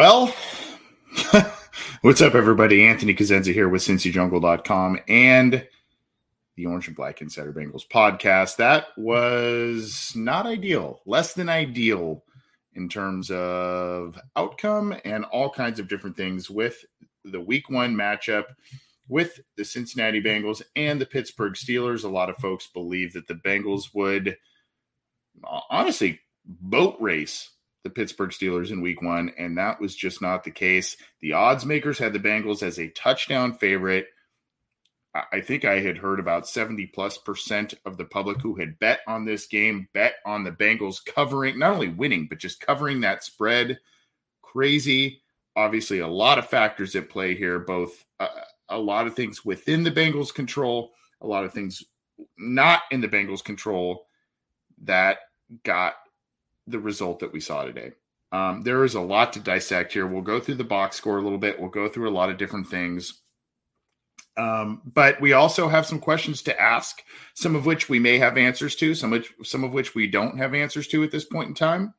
Well, what's up, everybody? Anthony Cosenza here with CincyJungle.com and the Orange and Black Insider Bengals podcast. That was not ideal, less than ideal in terms of outcome and all kinds of different things with the week one matchup with the Cincinnati Bengals and the Pittsburgh Steelers. A lot of folks believe that the Bengals would honestly boat race the Pittsburgh Steelers in week one, and that was just not the case. The odds makers had the Bengals as a touchdown favorite. I think I had heard about 70 plus percent of the public who had bet on this game, bet on the Bengals covering, not only winning, but just covering that spread. Crazy. Obviously, a lot of factors at play here, both uh, a lot of things within the Bengals' control, a lot of things not in the Bengals' control that got the result that we saw today. Um, there is a lot to dissect here. We'll go through the box score a little bit. We'll go through a lot of different things. Um, but we also have some questions to ask, some of which we may have answers to, some of, some of which we don't have answers to at this point in time.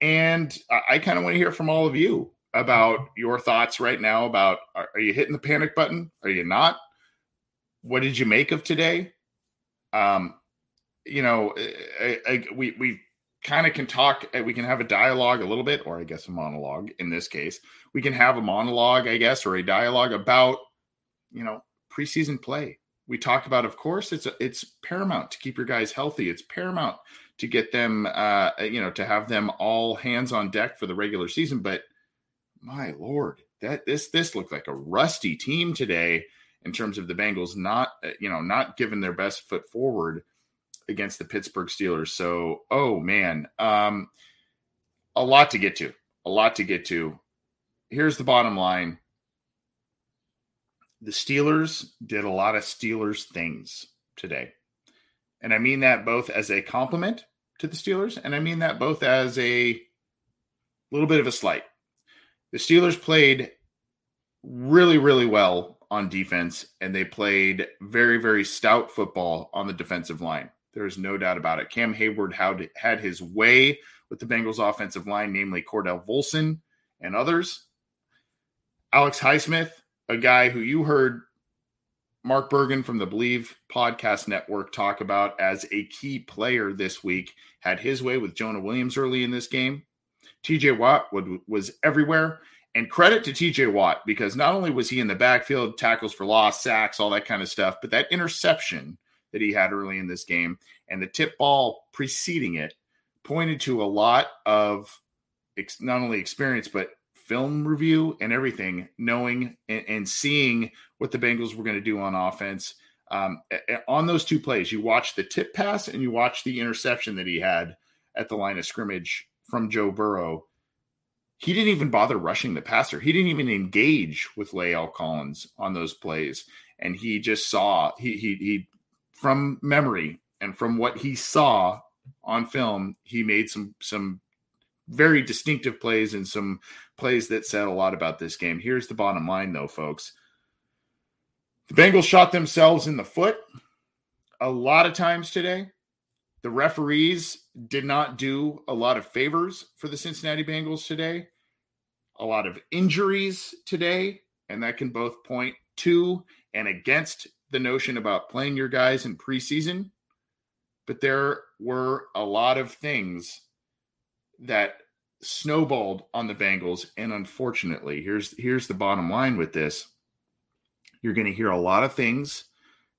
And I, I kind of want to hear from all of you about your thoughts right now about are, are, you hitting the panic button? Are you not? What did you make of today? Um, you know, I, I, we we kind of can talk uh, we can have a dialogue a little bit or i guess a monologue in this case. We can have a monologue i guess or a dialogue about you know preseason play. We talk about of course it's a, it's paramount to keep your guys healthy. It's paramount to get them uh you know to have them all hands on deck for the regular season but my lord that this this looked like a rusty team today in terms of the bengals not uh, you know not giving their best foot forward against the Pittsburgh Steelers. So, oh man, um, a lot to get to. A lot to get to. Here's the bottom line. The Steelers did a lot of Steelers things today. And I mean that both as a compliment to the Steelers, and I mean that both as a little bit of a slight. The Steelers played really, really well on defense, and they played very, very stout football on the defensive line. There is no doubt about it. Cam Heyward had, his way with the Bengals offensive line, namely Cordell Volson and others. Alex Highsmith, a guy who you heard Mark Bergen from the Bleav Podcast Network talk about as a key player this week, had his way with Jonah Williams early in this game. TJ Watt would, was everywhere. And credit to TJ Watt because not only was he in the backfield, tackles for loss, sacks, all that kind of stuff, but that interception that he had early in this game and the tip ball preceding it pointed to a lot of ex- not only experience but film review and everything, knowing and, and seeing what the Bengals were going to do on offense. Um, on those two plays, you watch the tip pass and you watch the interception that he had at the line of scrimmage from Joe Burrow. He didn't even bother rushing the passer. He didn't even engage with La'el Collins on those plays, and he just saw he he he from memory and from what he saw on film, he made some some very distinctive plays and some plays that said a lot about this game. Here's the bottom line, though, folks. The Bengals shot themselves in the foot a lot of times today. The referees did not do a lot of favors for the Cincinnati Bengals today. A lot of injuries today, and that can both point to and against the notion about playing your guys in preseason, but there were a lot of things that snowballed on the Bengals and unfortunately, here's here's the bottom line with this. You're going to hear a lot of things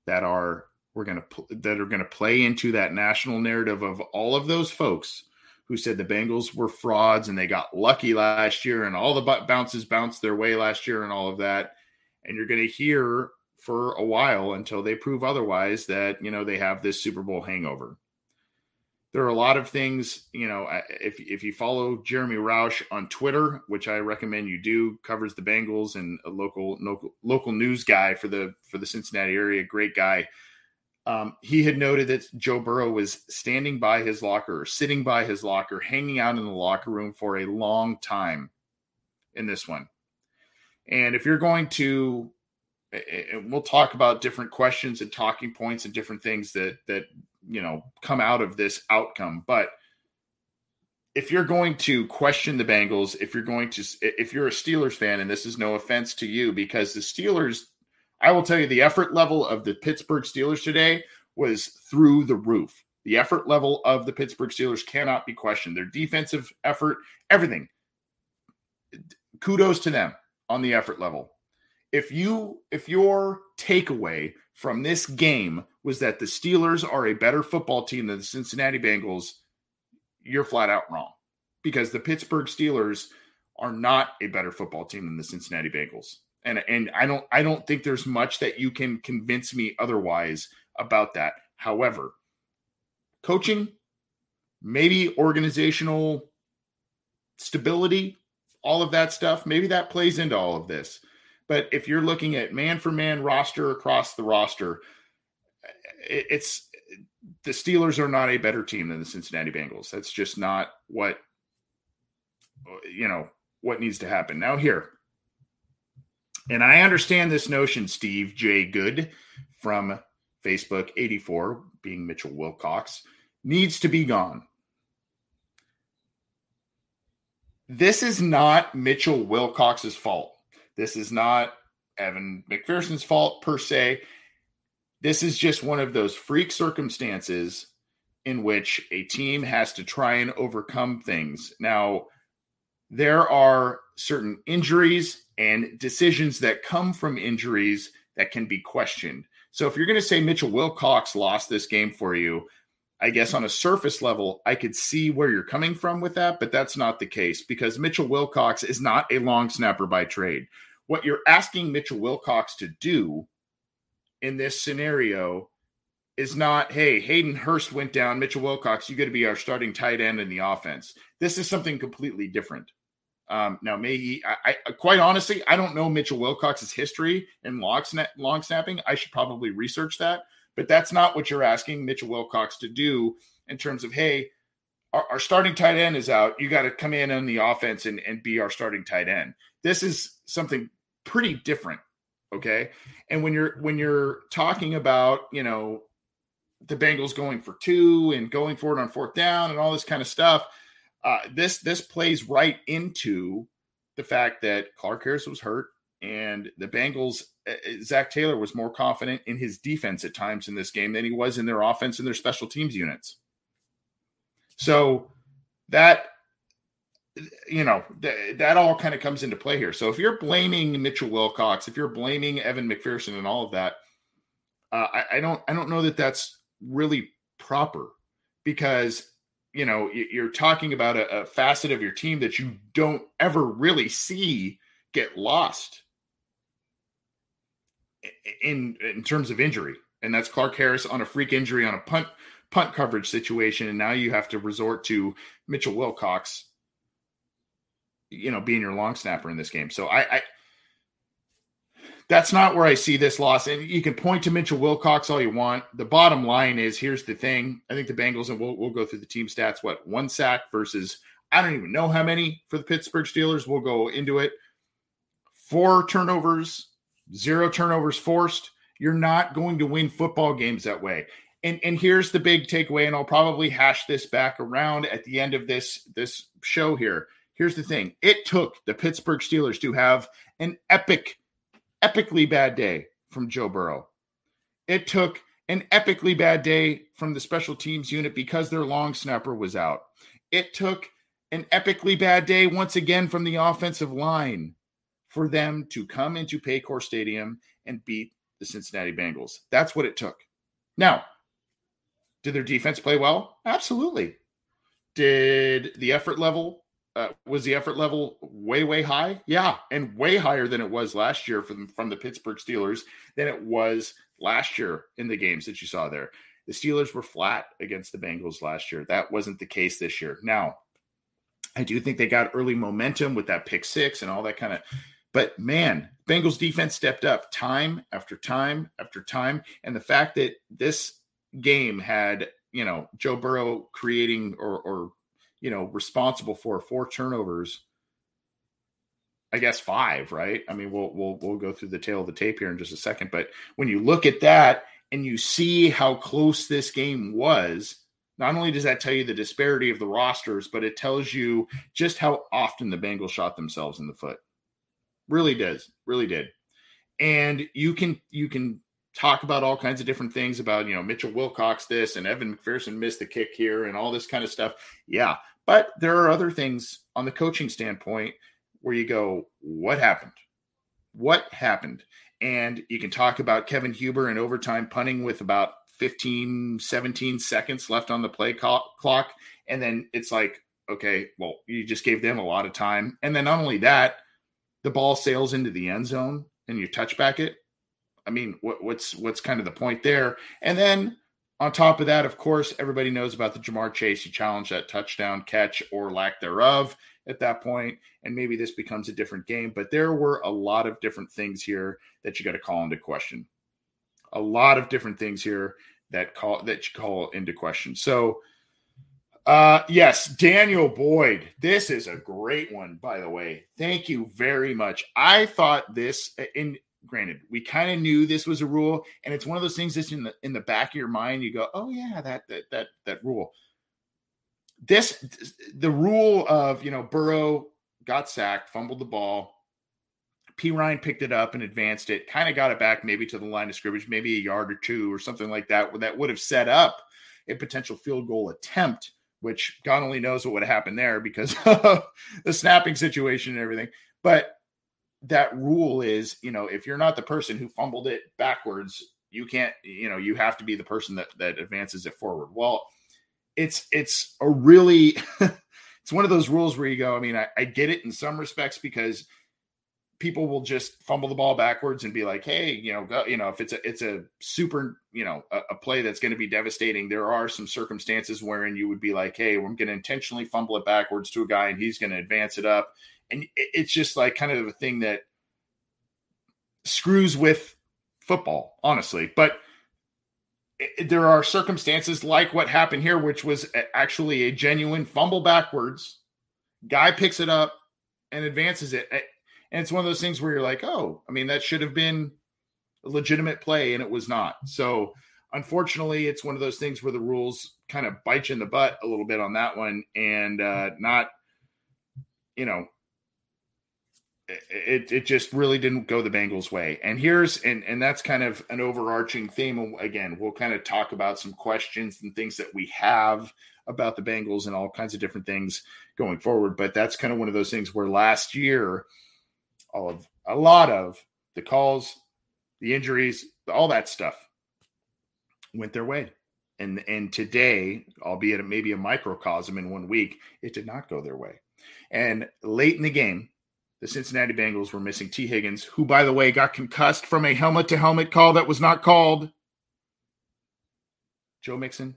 that are we're going to that are going to play into that national narrative of all of those folks who said the Bengals were frauds and they got lucky last year and all the bounces bounced their way last year and all of that. And you're going to hear for a while until they prove otherwise that you know they have this Super Bowl hangover. There are a lot of things, you know, if if you follow Jeremy Rauch on Twitter, which I recommend you do, covers the Bengals and a local local local news guy for the for the Cincinnati area, great guy. Um, he had noted that Joe Burrow was standing by his locker, or sitting by his locker, hanging out in the locker room for a long time in this one. And if you're going to and we'll talk about different questions and talking points and different things that that you know come out of this outcome but if you're going to question the Bengals, if you're going to, if you're a Steelers fan, and this is no offense to you, because the Steelers, I will tell you, the effort level of the Pittsburgh Steelers today was through the roof. The effort level of the Pittsburgh Steelers cannot be questioned. Their defensive effort, everything. Kudos to them on the effort level. If you if your takeaway from this game was that the Steelers are a better football team than the Cincinnati Bengals, you're flat out wrong because the Pittsburgh Steelers are not a better football team than the Cincinnati Bengals. And and I don't I don't think there's much that you can convince me otherwise about that. However, coaching, maybe organizational stability, all of that stuff, maybe that plays into all of this. But if you're looking at man for man roster across the roster, it's the Steelers are not a better team than the Cincinnati Bengals. That's just not what you know what needs to happen. Now here. And I understand this notion, Steve J. Good from Facebook 84, being Mitchell Wilcox, needs to be gone. This is not Mitchell Wilcox's fault. This is not Evan McPherson's fault per se. This is just one of those freak circumstances in which a team has to try and overcome things. Now, there are certain injuries and decisions that come from injuries that can be questioned. So if you're going to say Mitchell Wilcox lost this game for you, I guess on a surface level, I could see where you're coming from with that, but that's not the case because Mitchell Wilcox is not a long snapper by trade. What you're asking Mitchell Wilcox to do in this scenario is not, hey, Hayden Hurst went down, Mitchell Wilcox, you got to be our starting tight end in the offense. This is something completely different. Um, now, may he, I, I, quite honestly, I don't know Mitchell Wilcox's history in long, sna- long snapping. I should probably research that, but that's not what you're asking Mitchell Wilcox to do in terms of, hey, our, our starting tight end is out. You got to come in on the offense and, and be our starting tight end. This is something pretty different Okay. And when you're when you're talking about, you know, the Bengals going for two and going for it on fourth down and all this kind of stuff, uh, this this plays right into the fact that Clark Harris was hurt and the Bengals uh, uh, Taylor was more confident in his defense at times in this game than he was in their offense and their special teams units. So that you know, th- that all kind of comes into play here. So if you're blaming Mitchell Wilcox, if you're blaming Evan McPherson and all of that, uh, I, I, don't, I don't know that that's really proper because you know you're talking about a, a facet of your team that you don't ever really see get lost in in terms of injury, and that's Clark Harris on a freak injury on a punt punt coverage situation, and now you have to resort to Mitchell Wilcox you know, being your long snapper in this game. So I, I that's not where I see this loss. And you can point to Mitchell Wilcox all you want. The bottom line is here's the thing. I think the Bengals, and we'll, we'll go through the team stats, what, one sack versus I don't even know how many for the Pittsburgh Steelers. We'll go into it. Four turnovers, zero turnovers forced. You're not going to win football games that way. And and here's the big takeaway, and I'll probably hash this back around at the end of this this show here. Here's the thing it took the Pittsburgh Steelers to have an epic, epically bad day from Joe Burrow. It took an epically bad day from the special teams unit because their long snapper was out. It took an epically bad day once again from the offensive line for them to come into Paycor Stadium and beat the Cincinnati Bengals. That's what it took. Now, did their defense play well? Absolutely. Did the effort level uh, was the effort level way way high? Yeah and way higher than it was last year from from the pittsburgh steelers than it was last year in the games that you saw there. The steelers were flat against the bengals last year. That wasn't the case this year. Now i do think they got early momentum with that pick six and all that kind of but man bengals defense stepped up time after time after time. And the fact that this game had you know joe burrow creating or or you know, responsible for four turnovers. I guess five, right? I mean, we'll we'll we'll go through the tail of the tape here in just a second, but when you look at that and you see how close this game was, not only does that tell you the disparity of the rosters, but it tells you just how often the Bengals shot themselves in the foot. Really does, really did. And you can you can talk about all kinds of different things about you know Mitchell Wilcox this and Evan McPherson missed the kick here and all this kind of stuff. Yeah, but there are other things on the coaching standpoint where you go, what happened? What happened? And you can talk about Kevin Huber and overtime punting with about 15, 17 seconds left on the play clock. And then it's like, okay, well, you just gave them a lot of time. And then not only that, the ball sails into the end zone and you touch back it. I mean, what, what's what's kind of the point there? And then on top of that, of course, everybody knows about the Ja'Marr Chase. He challenged that touchdown catch or lack thereof at that point, and maybe this becomes a different game. But there were a lot of different things here that you got to call into question. A lot of different things here that call that you call into question. So, uh, yes, Daniel Boyd. This is a great one, by the way. Thank you very much. I thought this in granted, we kind of knew this was a rule, and it's one of those things that's in the in the back of your mind. You go, "Oh yeah, that that that that rule." This the rule of you know Burrow got sacked, fumbled the ball. P Ryan picked it up and advanced it, kind of got it back maybe to the line of scrimmage, maybe a yard or two or something like that. That would have set up a potential field goal attempt, which God only knows what would have happened there because of the snapping situation and everything. But that rule is, you know, if you're not the person who fumbled it backwards, you can't, you know, you have to be the person that that advances it forward. Well, it's it's a really it's one of those rules where you go, I mean, I, I get it in some respects because people will just fumble the ball backwards and be like, "Hey, you know, go, you know, if it's a it's a super, you know, a, a play that's going to be devastating, there are some circumstances wherein you would be like, "Hey, I'm going to intentionally fumble it backwards to a guy and he's going to advance it up." And it's just like kind of a thing that screws with football, honestly. But there are circumstances like what happened here, which was actually a genuine fumble backwards. Guy picks it up and advances it. And it's one of those things where you're like, oh, I mean, that should have been a legitimate play, and it was not. So, unfortunately, it's one of those things where the rules kind of bite you in the butt a little bit on that one and uh, not, you know, it it just really didn't go the Bengals way. And here's and and that's kind of an overarching theme. Again, we'll kind of talk about some questions and things that we have about the Bengals and all kinds of different things going forward. But that's kind of one of those things where last year, all of a lot of the calls, the injuries, all that stuff went their way. And and today, albeit maybe a microcosm in one week, it did not go their way. And late in the game, the Cincinnati Bengals were missing Tee Higgins, who, by the way, got concussed from a helmet to helmet call that was not called. Joe Mixon,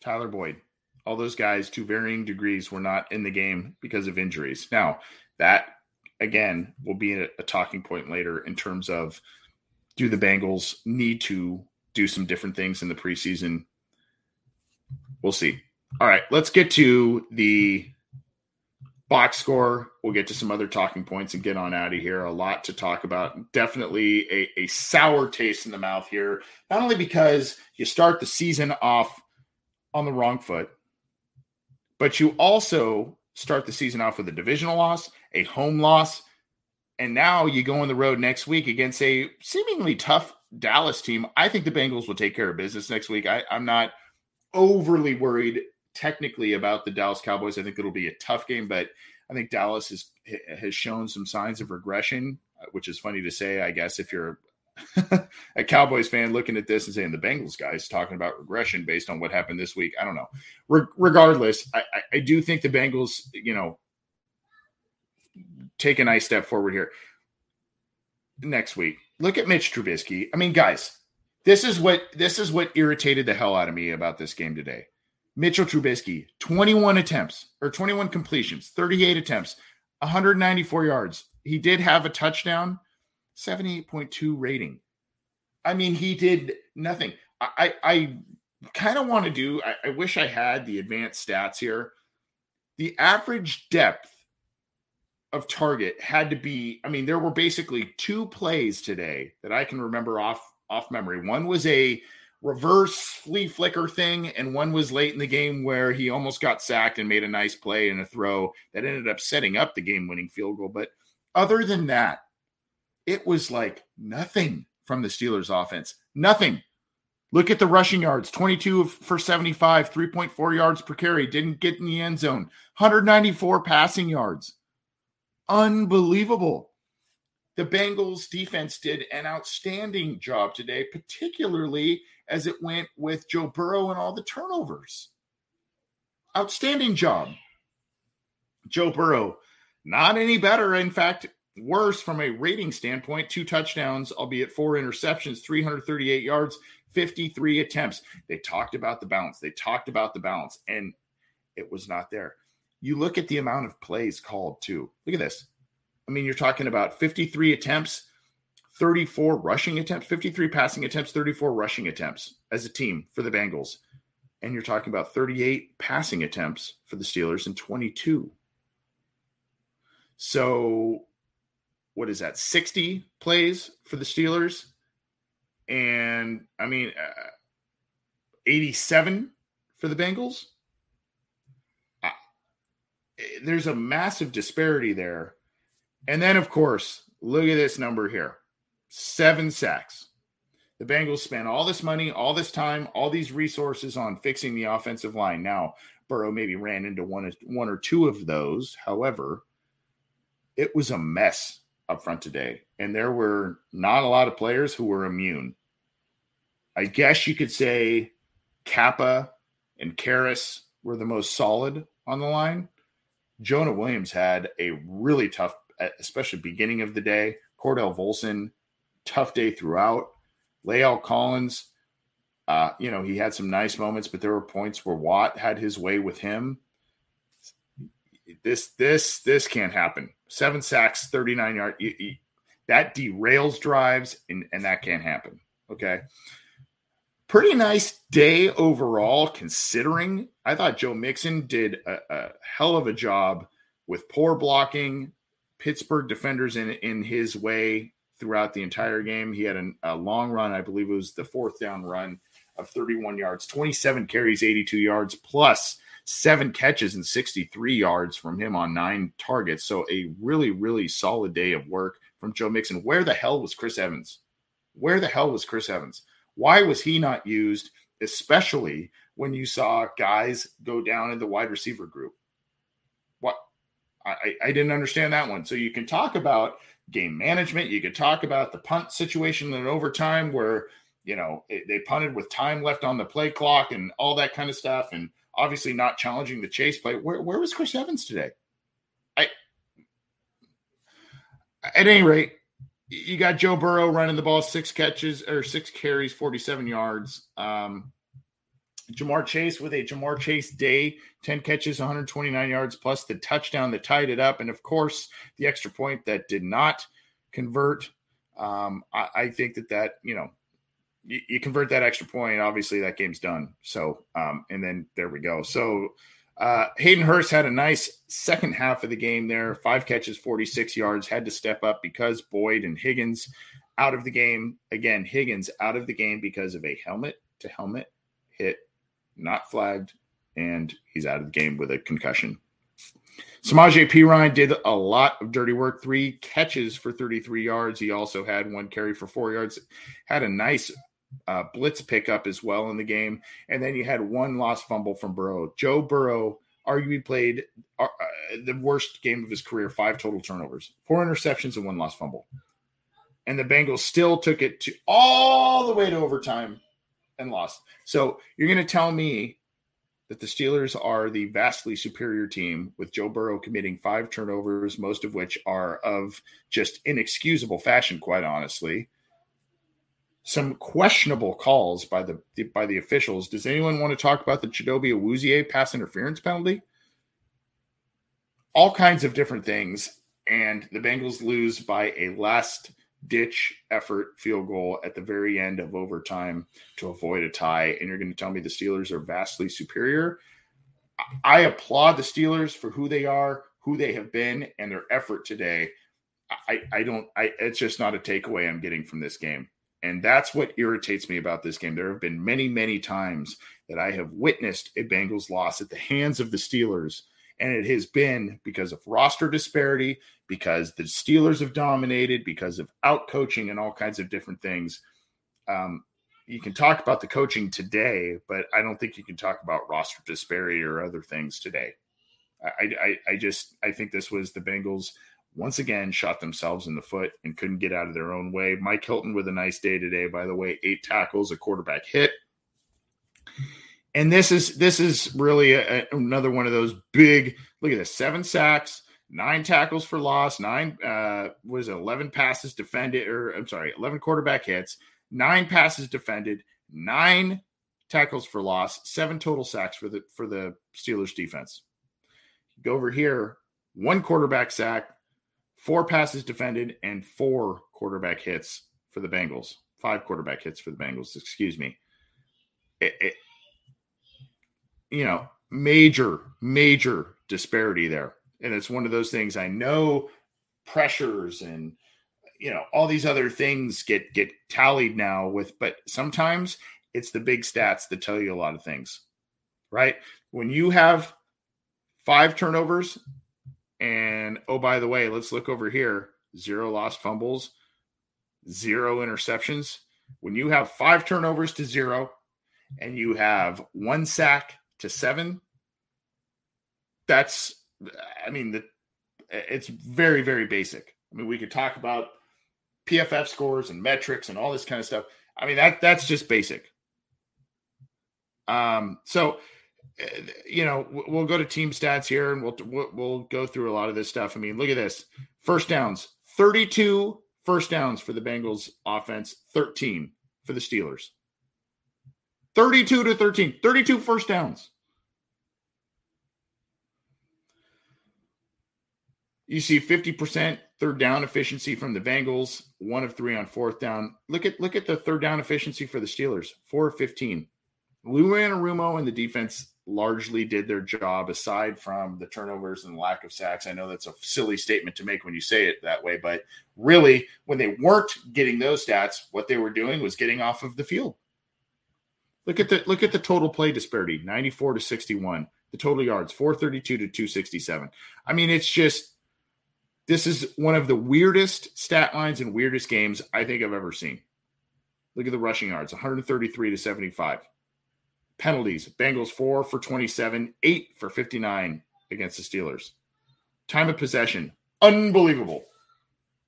Tyler Boyd, all those guys to varying degrees were not in the game because of injuries. Now, that again will be a, a talking point later in terms of do the Bengals need to do some different things in the preseason? We'll see. All right, let's get to the box score. We'll get to some other talking points and get on out of here. A lot to talk about. Definitely a, a sour taste in the mouth here. Not only because you start the season off on the wrong foot, but you also start the season off with a divisional loss, a home loss, and now you go on the road next week against a seemingly tough Dallas team. I think the Bengals will take care of business next week. I, I'm not overly worried technically about the Dallas Cowboys. I think it'll be a tough game, but I think Dallas has has shown some signs of regression, uh, which is funny to say, I guess, if you're a Cowboys fan looking at this and saying the Bengals guys talking about regression based on what happened this week. I don't know. Re- regardless, I, I, do think the Bengals, you know, take a nice step forward here next week. Look at Mitch Trubisky. I mean, guys, this is what this is what irritated the hell out of me about this game today. Mitchell Trubisky, 21 attempts or 21 completions, 38 attempts, 194 yards. He did have a touchdown, 78.2 rating. I mean, he did nothing. I, I, I kind of want to do, I, I wish I had the advanced stats here. The average depth of target had to be, I mean, there were basically two plays today that I can remember off off memory. One was a reverse flea flicker thing, and one was late in the game where he almost got sacked and made a nice play and a throw that ended up setting up the game winning field goal. But other than that, it was like nothing from the Steelers offense. Nothing. Look at the rushing yards 22 for 75, 3.4 yards per carry. Didn't get in the end zone. 194 passing yards. Unbelievable. The Bengals defense did an outstanding job today, particularly as it went with Joe Burrow and all the turnovers. Outstanding job. Joe Burrow, not any better. In fact, worse from a rating standpoint. Two touchdowns, albeit four interceptions, 338 yards, 53 attempts. They talked about the balance. They talked about the balance, and it was not there. You look at the amount of plays called, too. Look at this. I mean, you're talking about 53 attempts, 34 rushing attempts, 53 passing attempts, 34 rushing attempts as a team for the Bengals. And you're talking about 38 passing attempts for the Steelers and 22. So, what is that? 60 plays for the Steelers. And I mean, uh, 87 for the Bengals. Uh, there's a massive disparity there. And then, of course, look at this number here seven sacks. The Bengals spent all this money, all this time, all these resources on fixing the offensive line. Now, Burrow maybe ran into one, one or two of those. However, it was a mess up front today, and there were not a lot of players who were immune. I guess you could say Cappa and Karras were the most solid on the line. Jonah Williams had a really tough, especially beginning of the day. Cordell Volson, tough day throughout. La'el Collins, uh, you know, he had some nice moments, but there were points where Watt had his way with him. This, this, this can't happen. Seven sacks, 39 yard. that derails drives, and, and that can't happen. Okay. Pretty nice day overall, considering I thought Joe Mixon did a, a hell of a job with poor blocking, Pittsburgh defenders in in his way throughout the entire game. He had an, a long run, I believe it was the fourth down run of 31 yards, 27 carries, 82 yards, plus seven catches and 63 yards from him on nine targets. So a really, really solid day of work from Joe Mixon. Where the hell was Chris Evans? Where the hell was Chris Evans? Why was he not used, especially when you saw guys go down in the wide receiver group? I, I didn't understand that one. So you can talk about game management. You could talk about the punt situation in overtime where, you know, it, they punted with time left on the play clock and all that kind of stuff. And obviously not challenging the chase play. Where, where was Chris Evans today? I, at any rate, you got Joe Burrow running the ball six catches or six carries, 47 yards. Um, Ja'Marr Chase with a Ja'Marr Chase day, 10 catches, 129 yards, plus the touchdown that tied it up. And of course, the extra point that did not convert. Um, I, I, think that that, you know, you, you, convert that extra point, obviously that game's done. So, um, and then there we go. So, uh, Hayden Hurst had a nice second half of the game there, five catches, 46 yards, had to step up because Boyd and Higgins out of the game. Again, Higgins out of the game because of a helmet to helmet hit not flagged, and he's out of the game with a concussion. Samaje Perine did a lot of dirty work, three catches for 33 yards. He also had one carry for four yards, had a nice uh, blitz pickup as well in the game. And then you had one lost fumble from Burrow. Joe Burrow arguably played uh, the worst game of his career, five total turnovers, four interceptions, and one lost fumble. And the Bengals still took it to all the way to overtime and lost. So you're going to tell me that the Steelers are the vastly superior team with Joe Burrow committing five turnovers, most of which are of just inexcusable fashion, quite honestly. Some questionable calls by the by the officials. Does anyone want to talk about the Chidobe Awuzie pass interference penalty? All kinds of different things, and the Bengals lose by a last ditch effort field goal at the very end of overtime to avoid a tie, and you're going to tell me the Steelers are vastly superior. I applaud the Steelers for who they are, who they have been, and their effort today. I, I don't I it's just not a takeaway I'm getting from this game. And that's what irritates me about this game. There have been many, many times that I have witnessed a Bengals loss at the hands of the Steelers. And it has been because of roster disparity, because the Steelers have dominated, because of out coaching and all kinds of different things. Um, you can talk about the coaching today, but I don't think you can talk about roster disparity or other things today. I, I, I just I think this was the Bengals once again shot themselves in the foot and couldn't get out of their own way. Mike Hilton with a nice day today, by the way, eight tackles, a quarterback hit. And this is this is really a, another one of those big. Look at this: seven sacks, nine tackles for loss, nine uh, was eleven passes defended, or I'm sorry, eleven quarterback hits, nine passes defended, nine tackles for loss, seven total sacks for the for the Steelers defense. Go over here, one quarterback sack, four passes defended, and four quarterback hits for the Bengals. Five quarterback hits for the Bengals. Excuse me. It, it, you know, major, major disparity there. And it's one of those things I know pressures and you know all these other things get get tallied now with but sometimes it's the big stats that tell you a lot of things right? When you have five turnovers and oh by the way let's look over here zero lost fumbles zero interceptions. When you have five turnovers to zero and you have one sack to seven that's i mean the, it's very very basic i mean we could talk about PFF scores and metrics and all this kind of stuff. I mean that that's just basic. Um, so you know we'll go to team stats here and we'll we'll go through a lot of this stuff. I mean, look at this: first downs, thirty-two first downs for the Bengals offense, thirteen for the Steelers. 32 to 13, 32 first downs. You see 50% third down efficiency from the Bengals, one of three on fourth down. Look at look at the third down efficiency for the Steelers, four of 15. Lou Anarumo and the defense largely did their job aside from the turnovers and lack of sacks. I know that's a silly statement to make when you say it that way, but really, when they weren't getting those stats, what they were doing was getting off of the field. Look at the look at the total play disparity, 94 to 61. The total yards, 432 to 267. I mean, it's just this is one of the weirdest stat lines and weirdest games I think I've ever seen. Look at the rushing yards 133 to 75. Penalties Bengals 4 for 27, 8 for 59 against the Steelers. Time of possession unbelievable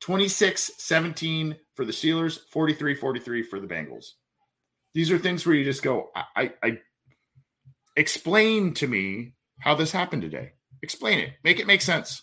26 17 for the Steelers, 43 43 for the Bengals. These are things where you just go, I, I, I explain to me how this happened today. Explain it, make it make sense.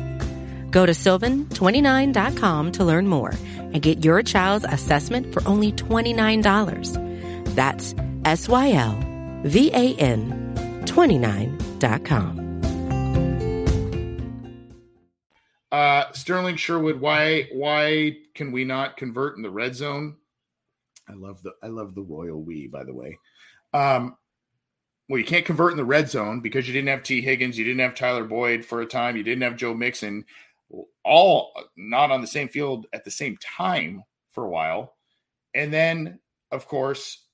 Go to sylvan29.com to learn more and get your child's assessment for only $29. That's S Y L V A N 29.com. Uh, Sterling Sherwood, why why can we not convert in the red zone? I love the I love the royal we, by the way. Um, well, you can't convert in the red zone because you didn't have Tee Higgins, you didn't have Tyler Boyd for a time, you didn't have Joe Mixon all not on the same field at the same time for a while. And then, of course,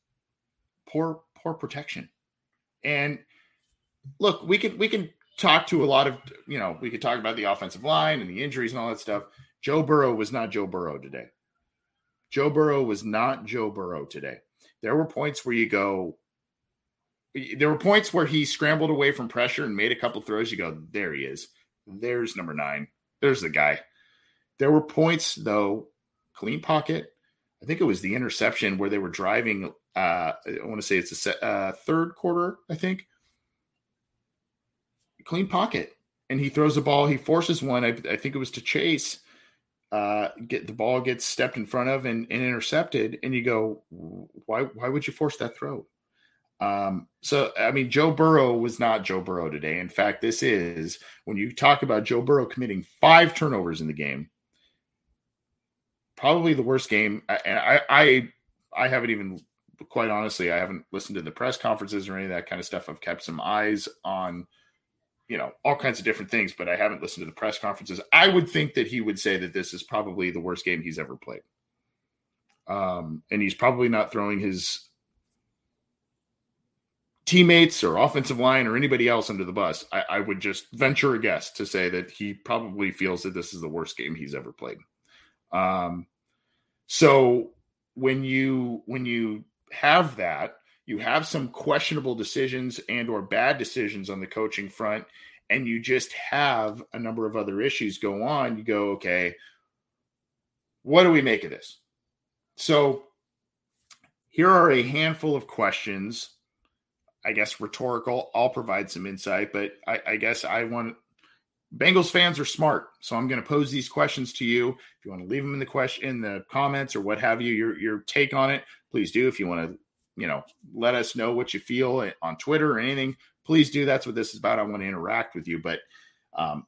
poor poor protection. And look, we can we can talk to a lot of you know we could talk about the offensive line and the injuries and all that stuff. Joe Burrow was not Joe Burrow today. Joe Burrow was not Joe Burrow today. There were points where you go, there were points where he scrambled away from pressure and made a couple throws. You go, there he is. There's number nine. There's the guy. There were points, though, clean pocket. I think it was the interception where they were driving. Uh, I want to say it's a uh, third quarter, I think. Clean pocket. And he throws the ball. He forces one. I, I think it was to Chase uh, get the ball gets stepped in front of and, and, intercepted, and you go, why why would you force that throw? Um, so I mean, Joe Burrow was not Joe Burrow today. In fact, this is when you talk about Joe Burrow committing five turnovers in the game, probably the worst game. And I I I haven't even quite honestly, I haven't listened to the press conferences or any of that kind of stuff. I've kept some eyes on you know all kinds of different things but i haven't listened to the press conferences i would think that he would say that this is probably the worst game he's ever played um, and he's probably not throwing his teammates or offensive line or anybody else under the bus I, I would just venture a guess to say that he probably feels that this is the worst game he's ever played. Um, so when you when you have that you have some questionable decisions and or bad decisions on the coaching front and you just have a number of other issues go on you go okay what do we make of this? So here are a handful of questions i guess rhetorical i'll provide some insight but i, I guess i want bengals fans are smart so i'm going to pose these questions to you if you want to leave them in the question in the comments or what have you your your take on it please do if you want to you know, let us know what you feel on Twitter or anything. Please do. That's what this is about. I want to interact with you. But um,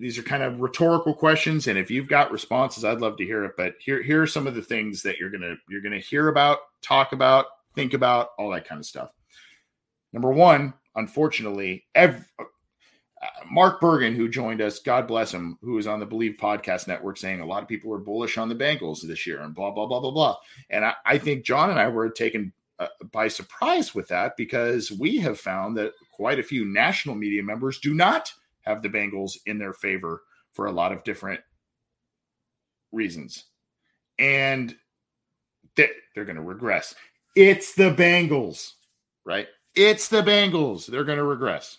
these are kind of rhetorical questions, and if you've got responses, I'd love to hear it. But here, here are some of the things that you're gonna you're gonna hear about, talk about, think about, all that kind of stuff. Number one, unfortunately, every, uh, Mark Bergen, who joined us, God bless him, who is on the Bleav Podcast Network, saying a lot of people are bullish on the Bengals this year and blah, blah, blah, blah, blah. And I, I think John and I were taken uh, by surprise with that because we have found that quite a few national media members do not have the Bengals in their favor for a lot of different reasons. And they, they're going to regress. It's the Bengals, right? It's the Bengals. They're going to regress.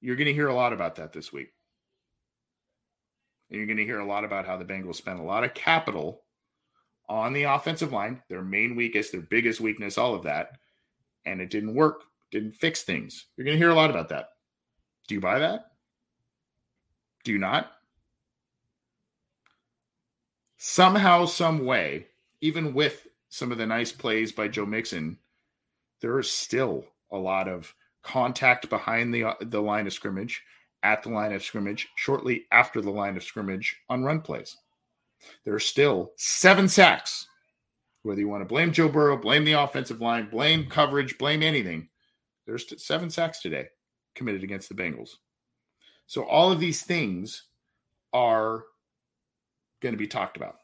You're going to hear a lot about that this week. And you're going to hear a lot about how the Bengals spent a lot of capital on the offensive line, their main weakest, their biggest weakness, all of that. And it didn't work, didn't fix things. You're going to hear a lot about that. Do you buy that? Do you not? Somehow, some way, even with some of the nice plays by Joe Mixon, there is still a lot of contact behind the the line of scrimmage, at the line of scrimmage, shortly after the line of scrimmage on run plays. There are still seven sacks. Whether you want to blame Joe Burrow, blame the offensive line, blame coverage, blame anything, there's seven sacks today committed against the Bengals. So all of these things are going to be talked about.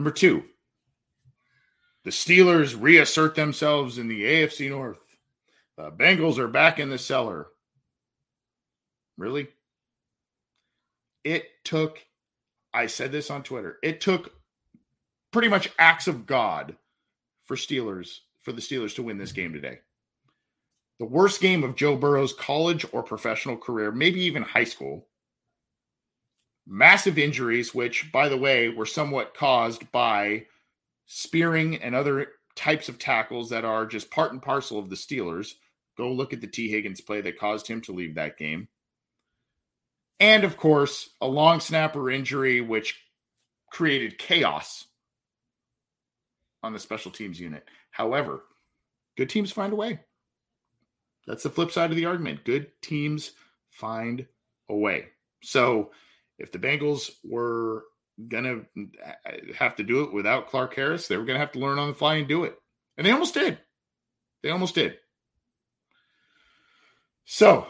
Number two, the Steelers reassert themselves in the AFC North. The Bengals are back in the cellar. Really? It took, I said this on Twitter, it took pretty much acts of God for Steelers, for the Steelers to win this game today. The worst game of Joe Burrow's college or professional career, maybe even high school. Massive injuries, which, by the way, were somewhat caused by spearing and other types of tackles that are just part and parcel of the Steelers. Go look at the Tee Higgins play that caused him to leave that game. And of course, a long snapper injury, which created chaos on the special teams unit. However, good teams find a way. That's the flip side of the argument. Good teams find a way. So if the Bengals were going to uh, have to do it without Clark Harris, they were going to have to learn on the fly and do it. And they almost did. They almost did. So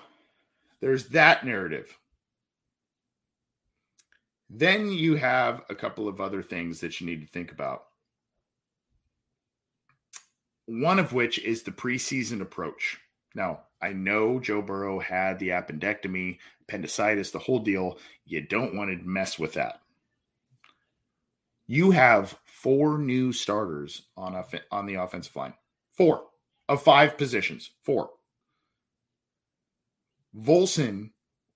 there's that narrative. Then you have a couple of other things that you need to think about. One of which is the preseason approach. Now, I know Joe Burrow had the appendectomy, appendicitis, the whole deal. You don't want to mess with that. You have four new starters on off- on the offensive line. Four of five positions. Four. Volson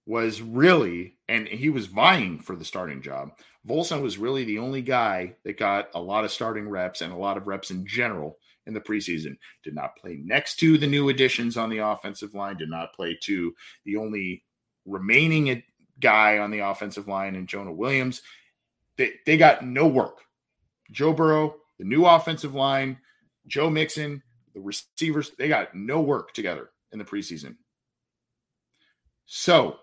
was really, and he was vying for the starting job. Volson was really the only guy that got a lot of starting reps and a lot of reps in general in the preseason. Did not play next to the new additions on the offensive line, did not play to the only remaining guy on the offensive line in Jonah Williams. They, they got no work. Joe Burrow, the new offensive line, Joe Mixon, the receivers, they got no work together in the preseason. So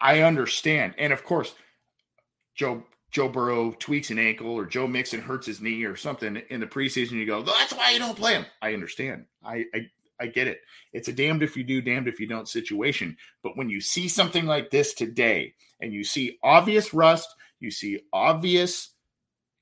I understand. And of course, Joe Joe Burrow tweaks an ankle or Joe Mixon hurts his knee or something in the preseason, you go, that's why you don't play him. I understand. I, I I get it. It's a damned if you do, damned if you don't situation. But when you see something like this today and you see obvious rust, you see obvious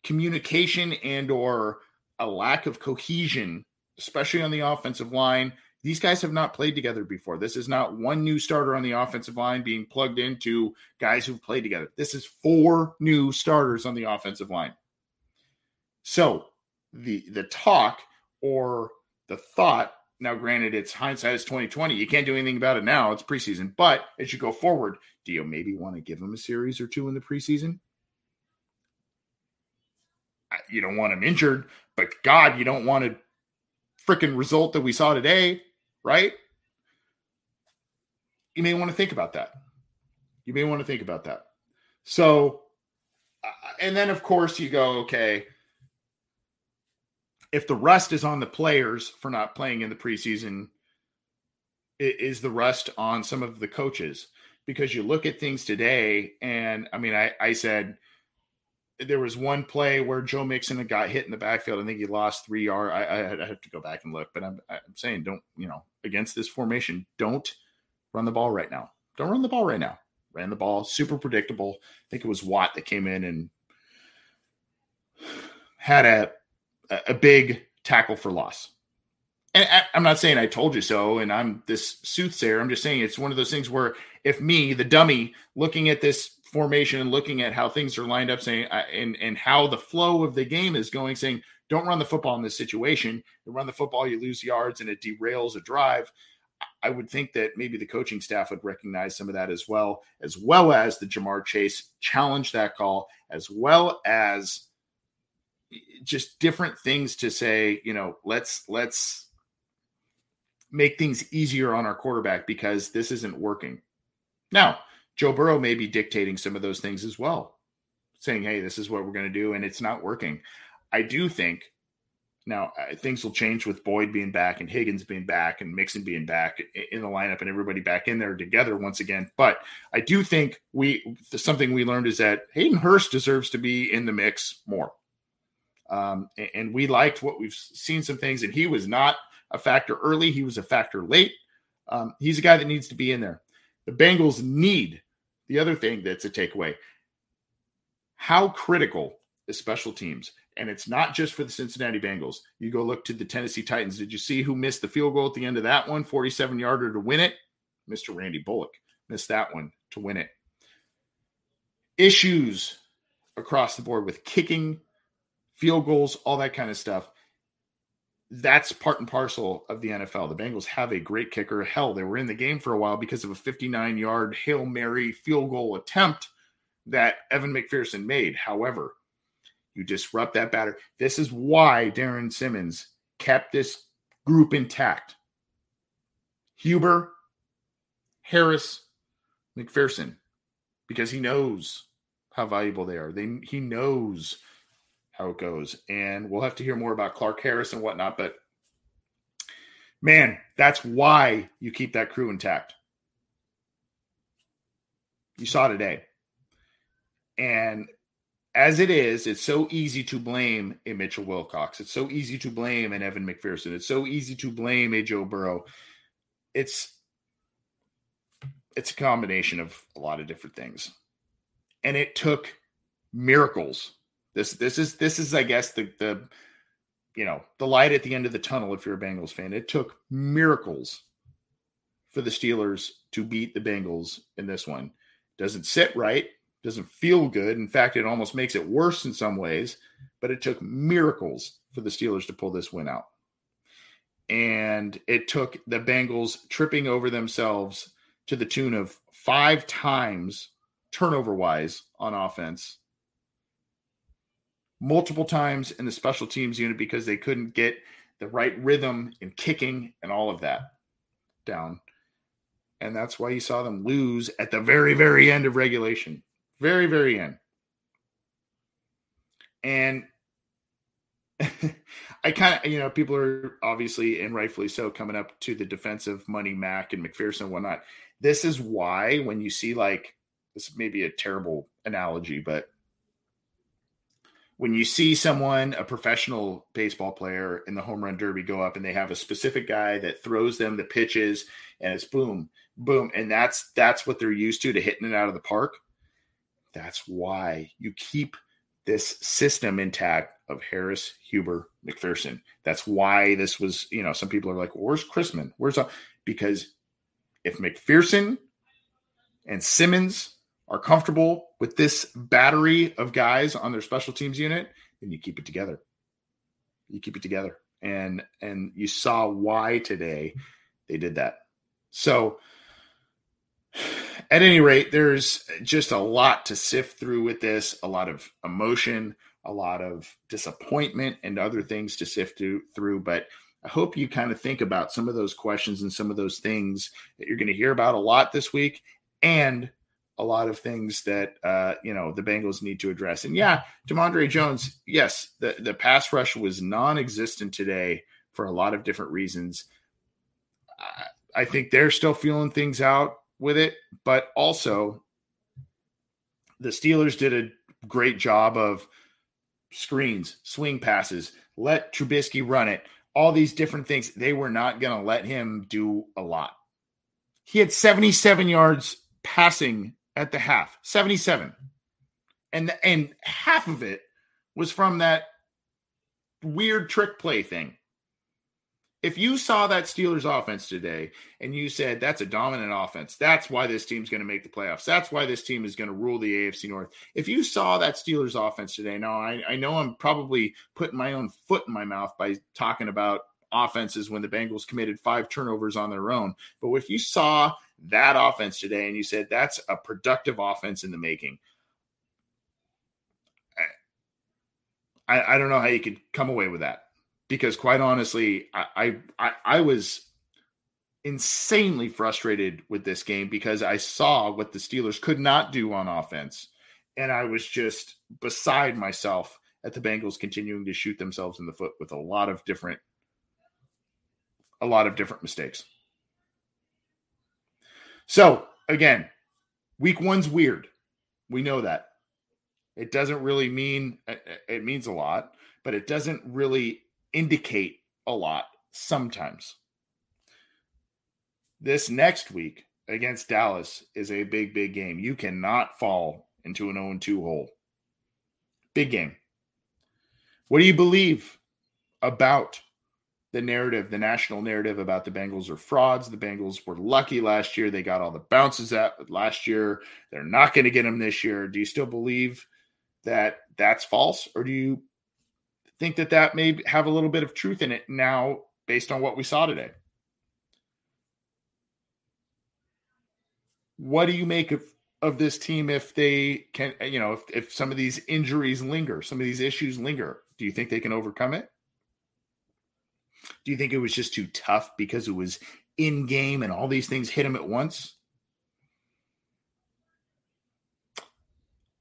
communication and or a lack of cohesion, especially on the offensive line, these guys have not played together before. This is not one new starter on the offensive line being plugged into guys who've played together. This is four new starters on the offensive line. So the the talk or the thought now granted it's hindsight is 2020 you can't do anything about it now it's preseason but as you go forward do you maybe want to give them a series or two in the preseason you don't want him injured but god you don't want a freaking result that we saw today right? You may want to think about that. You may want to think about that. So, uh, and then of course you go, okay, if the rust is on the players for not playing in the preseason, is the rust on some of the coaches? Because you look at things today, and I mean, I, I said there was one play where Joe Mixon got hit in the backfield. I think he lost three yards. I, I, I, have to go back and look, but I'm, I'm saying don't, you know, against this formation, don't run the ball right now. Don't run the ball right now. Ran the ball, super predictable. I think it was Watt that came in and had a a big tackle for loss. And I'm not saying I told you so, and I'm this soothsayer. I'm just saying it's one of those things where if me, the dummy, looking at this formation and looking at how things are lined up, saying uh, and and how the flow of the game is going, saying don't run the football in this situation. You run the football, you lose yards, and it derails a drive. I would think that maybe the coaching staff would recognize some of that as well, as well as the Ja'Marr Chase challenge that call, as well as eh, just different things to say. You know, let's let's make things easier on our quarterback because this isn't working. Now, Joe Burrow may be dictating some of those things as well, saying, hey, this is what we're going to do, and it's not working. I do think now uh, things will change with Boyd being back and Higgins being back and Mixon being back in the lineup and everybody back in there together once again. But I do think we something we learned is that Hayden Hurst deserves to be in the mix more. Um, and we liked what we've seen some things, and he was not a factor early. He was a factor late. Um, he's a guy that needs to be in there. The Bengals need the other thing that's a takeaway how critical is special teams? And it's not just for the Cincinnati Bengals. You go look to the Tennessee Titans. Did you see who missed the field goal at the end of that one? 47 yarder to win it? Mr. Randy Bullock missed that one to win it. Issues across the board with kicking, field goals, all that kind of stuff. That's part and parcel of the NFL. The Bengals have a great kicker. Hell, they were in the game for a while because of a 59 yard Hail Mary field goal attempt that Evan McPherson made. However, you disrupt that batter. This is why Darrin Simmons kept this group intact. Huber, Harris, McPherson, because he knows how valuable they are. They he knows how it goes. And we'll have to hear more about Clark Harris and whatnot, but man, that's why you keep that crew intact. You saw today. And as it is, it's so easy to blame a Mitchell Wilcox. It's so easy to blame an Evan McPherson. It's so easy to blame a Joe Burrow. It's it's a combination of a lot of different things. And it took miracles. This this is this is I guess the the you know, the light at the end of the tunnel if you're a Bengals fan. It took miracles for the Steelers to beat the Bengals in this one. Doesn't sit right, doesn't feel good. In fact, it almost makes it worse in some ways, but it took miracles for the Steelers to pull this win out. And it took the Bengals tripping over themselves to the tune of five times turnover wise on offense, multiple times in the special teams unit because they couldn't get the right rhythm in kicking and all of that down. And that's why you saw them lose at the very, very end of regulation. Very, very end. And I kind of, you know, people are obviously and rightfully so coming up to the defensive money Mac and McPherson and whatnot. This is why when you see like this may be a terrible analogy, but when you see someone, a professional baseball player in the home run derby go up and they have a specific guy that throws them the pitches and it's boom, boom. And that's that's what they're used to to hitting it out of the park. That's why you keep this system intact of Harris, Huber, McPherson. That's why this was, you know, some people are like, where's Chrisman? Where's up? Because if McPherson and Simmons are comfortable with this battery of guys on their special teams unit, then you keep it together. You keep it together. And and you saw why today they did that. So at any rate, there's just a lot to sift through with this, a lot of emotion, a lot of disappointment, and other things to sift through. But I hope you kind of think about some of those questions and some of those things that you're going to hear about a lot this week and a lot of things that uh, you know the Bengals need to address. And yeah, Demondre Jones, yes, the, the pass rush was non-existent today for a lot of different reasons. I think they're still feeling things out with it, but also the Steelers did a great job of screens, swing passes, let Trubisky run it, all these different things. They were not going to let him do a lot. He had 77 yards passing at the half, 77. And and half of it was from that weird trick play thing if you saw that Steelers offense today and you said that's a dominant offense, that's why this team's going to make the playoffs. That's why this team is going to rule the AFC North. If you saw that Steelers offense today, now I, I know I'm probably putting my own foot in my mouth by talking about offenses when the Bengals committed five turnovers on their own. But if you saw that offense today and you said that's a productive offense in the making, I, I don't know how you could come away with that because quite honestly, I, I I was insanely frustrated with this game because I saw what the Steelers could not do on offense, and I was just beside myself at the Bengals continuing to shoot themselves in the foot with a lot of different a lot of different mistakes. So again, week one's weird. We know that. It doesn't really mean uh, uh, it means a lot, but it doesn't really indicate a lot sometimes. This next week against Dallas is a big, big game. You cannot fall into an 0 2 hole. Big game. What do you believe about the narrative, the national narrative about the Bengals are frauds? The Bengals were lucky last year. They got all the bounces out last year. They're not going to get them this year. Do you still believe that that's false? Or do you think that that may have a little bit of truth in it now based on what we saw today. What do you make of, of this team if they can, you know, if, if some of these injuries linger, some of these issues linger? Do you think they can overcome it? Do you think it was just too tough because it was in game and all these things hit them at once?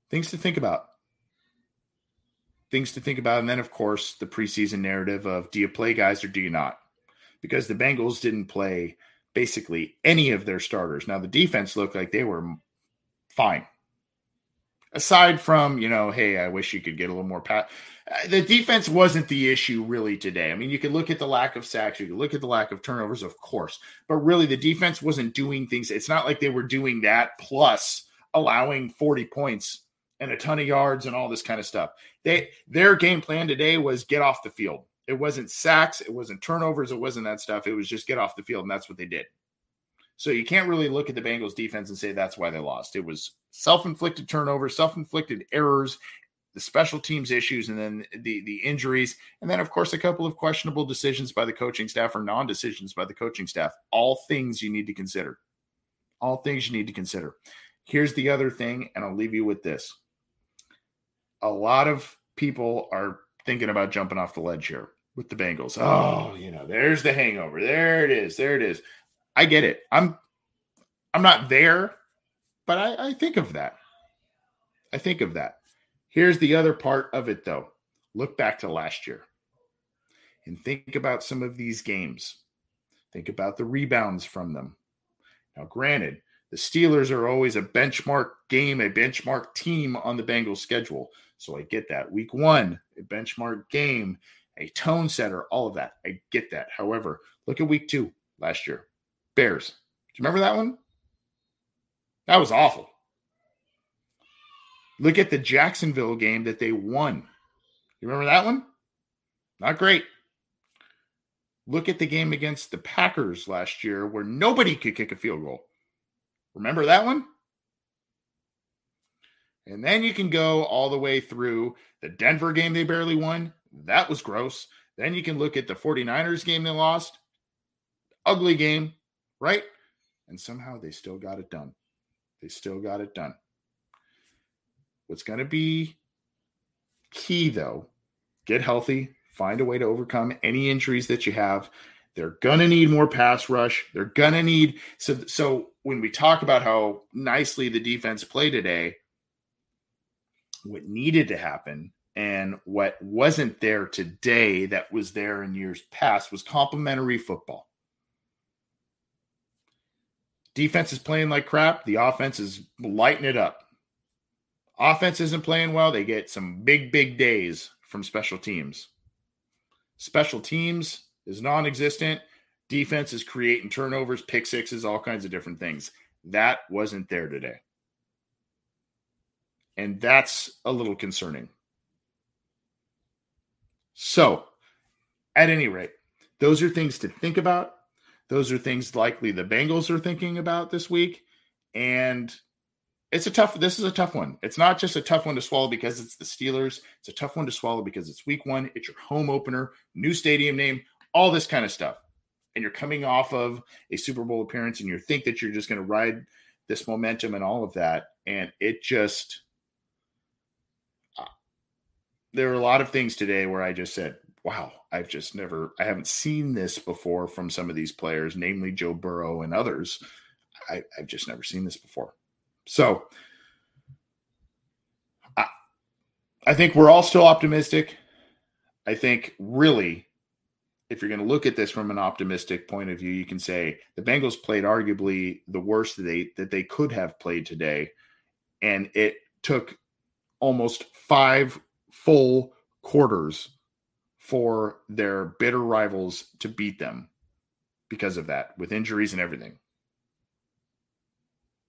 Things to think about things to think about. And then, of course, the preseason narrative of do you play guys or do you not? Because the Bengals didn't play basically any of their starters. Now, the defense looked like they were fine. Aside from, you know, hey, I wish you could get a little more pat. Uh, the defense wasn't the issue really today. I mean, you could look at the lack of sacks, you could look at the lack of turnovers, of course, but really the defense wasn't doing things. It's not like they were doing that plus allowing 40 points and a ton of yards and all this kind of stuff. They their game plan today was get off the field It wasn't sacks, it wasn't turnovers, it wasn't that stuff. It was just get off the field, and that's what they did. So you can't really look at the Bengals defense and say that's why they lost. It was self-inflicted turnovers, self-inflicted errors, the special teams issues, and then the the injuries, and then of course a couple of questionable decisions by the coaching staff or non-decisions by the coaching staff. All things you need to consider. All things you need to consider. Here's the other thing, and I'll leave you with this. A lot of people are thinking about jumping off the ledge here with the Bengals. Oh, you know, there's the hangover. There it is. There it is. I get it. I'm I'm not there, but I, I think of that. I think of that. Here's the other part of it though. Look back to last year and think about some of these games. Think about the rebounds from them. Now, granted, the Steelers are always a benchmark game, a benchmark team on the Bengals schedule. So I get that. Week one, a benchmark game, a tone setter, all of that. I get that. However, look at week two last year. Bears. Do you remember that one? That was awful. Look at the Jacksonville game that they won. You remember that one? Not great. Look at the game against the Packers last year where nobody could kick a field goal. Remember that one? And then you can go all the way through the Denver game they barely won. That was gross. Then you can look at the 49ers game they lost. Ugly game right? And somehow they still got it done. They still got it done. What's going to be key, though, get healthy, find a way to overcome any injuries that you have. They're going to need more pass rush. They're going to need so so when we talk about how nicely the defense played today, what needed to happen and what wasn't there today that was there in years past was complementary football. Defense is playing like crap. The offense is lighting it up. Offense isn't playing well. They get some big, big days from special teams. Special teams is non existent. Defense is creating turnovers, pick sixes, all kinds of different things. That wasn't there today. And that's a little concerning. So, at any rate, those are things to think about. Those are things likely the Bengals are thinking about this week. And it's a tough, this is a tough one. It's not just a tough one to swallow because it's the Steelers. It's a tough one to swallow because it's week one. It's your home opener, new stadium name, all this kind of stuff. And you're coming off of a Super Bowl appearance and you think that you're just going to ride this momentum and all of that. And it just, uh, there are a lot of things today where I just said, wow, I've just never, I haven't seen this before from some of these players, namely Joe Burrow and others. I, have just never seen this before. So I, I think we're all still optimistic. I think really, if you're going to look at this from an optimistic point of view, you can say the Bengals played arguably the worst that they that they could have played today, and it took almost five full quarters for their bitter rivals to beat them because of that, with injuries and everything.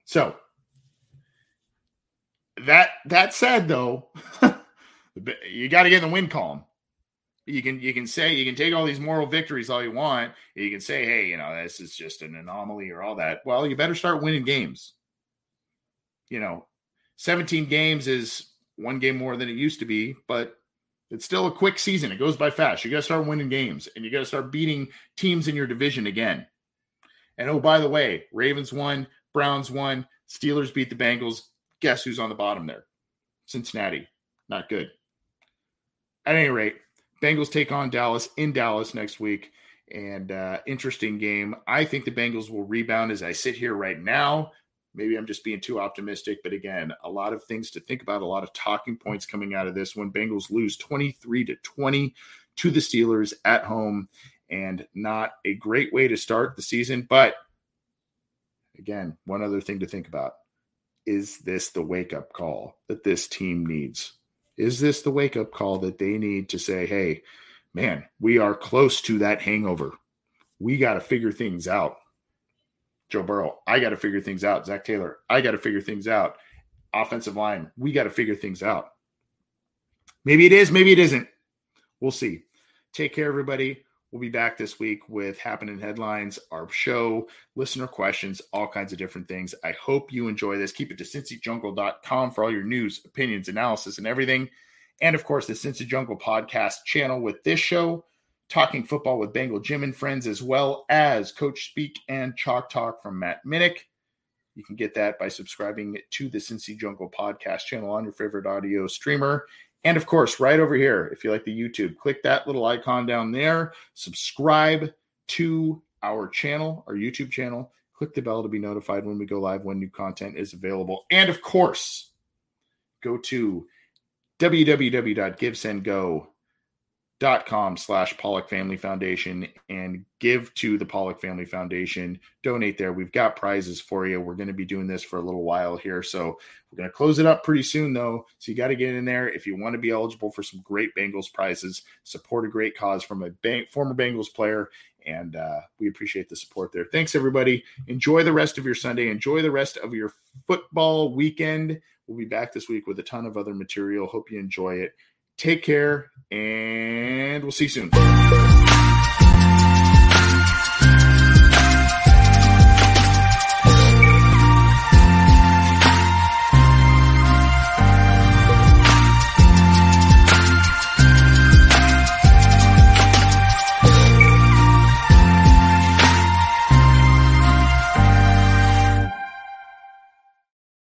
So that that said, though, you got to get in the win column. You can you can say you can take all these moral victories all you want. You can say, hey, you know, this is just an anomaly or all that. Well, you better start winning games. You know, 17 games is one game more than it used to be, but it's still a quick season. It goes by fast. You got to start winning games and you got to start beating teams in your division again. And oh, by the way, Ravens won, Browns won, Steelers beat the Bengals. Guess who's on the bottom there? Cincinnati. Not good. At any rate, Bengals take on Dallas in Dallas next week. And uh, interesting game. I think the Bengals will rebound as I sit here right now. Maybe I'm just being too optimistic, but again, a lot of things to think about, a lot of talking points coming out of this when Bengals lose 23 to 20 to the Steelers at home and not a great way to start the season, but again, one other thing to think about. Is this the wake up call that this team needs? Is this the wake up call that they need to say, hey, man, we are close to that hangover. We got to figure things out. Joe Burrow, I got to figure things out. Zac Taylor, I got to figure things out. Offensive line, we got to figure things out. Maybe it is, maybe it isn't. We'll see. Take care, everybody. We'll be back this week with happening headlines, our show, listener questions, all kinds of different things. I hope you enjoy this. Keep it to cincyjungle.com for all your news, opinions, analysis, and everything. And of course, the Cincy Jungle podcast channel with this show, talking football with Bengal Jim and friends, as well as Coach Speak and Chalk Talk from Matt Minich. You can get that by subscribing to the Cincy Jungle podcast channel on your favorite audio streamer. And of course, right over here, if you like the YouTube, click that little icon down there, subscribe to our channel, our YouTube channel. Click the bell to be notified when we go live, when new content is available. And of course, go to www.givesendgo.com dot com slash Pollack Family Foundation and give to the Pollack Family Foundation. Donate there. We've got prizes for you. We're going to be doing this for a little while here. So we're going to close it up pretty soon, though. So you got to get in there if you want to be eligible for some great Bengals prizes, support a great cause from a bank, former Bengals player. And uh, we appreciate the support there. Thanks, everybody. Enjoy the rest of your Sunday. Enjoy the rest of your football weekend. We'll be back this week with a ton of other material. Hope you enjoy it. Take care, and we'll see you soon.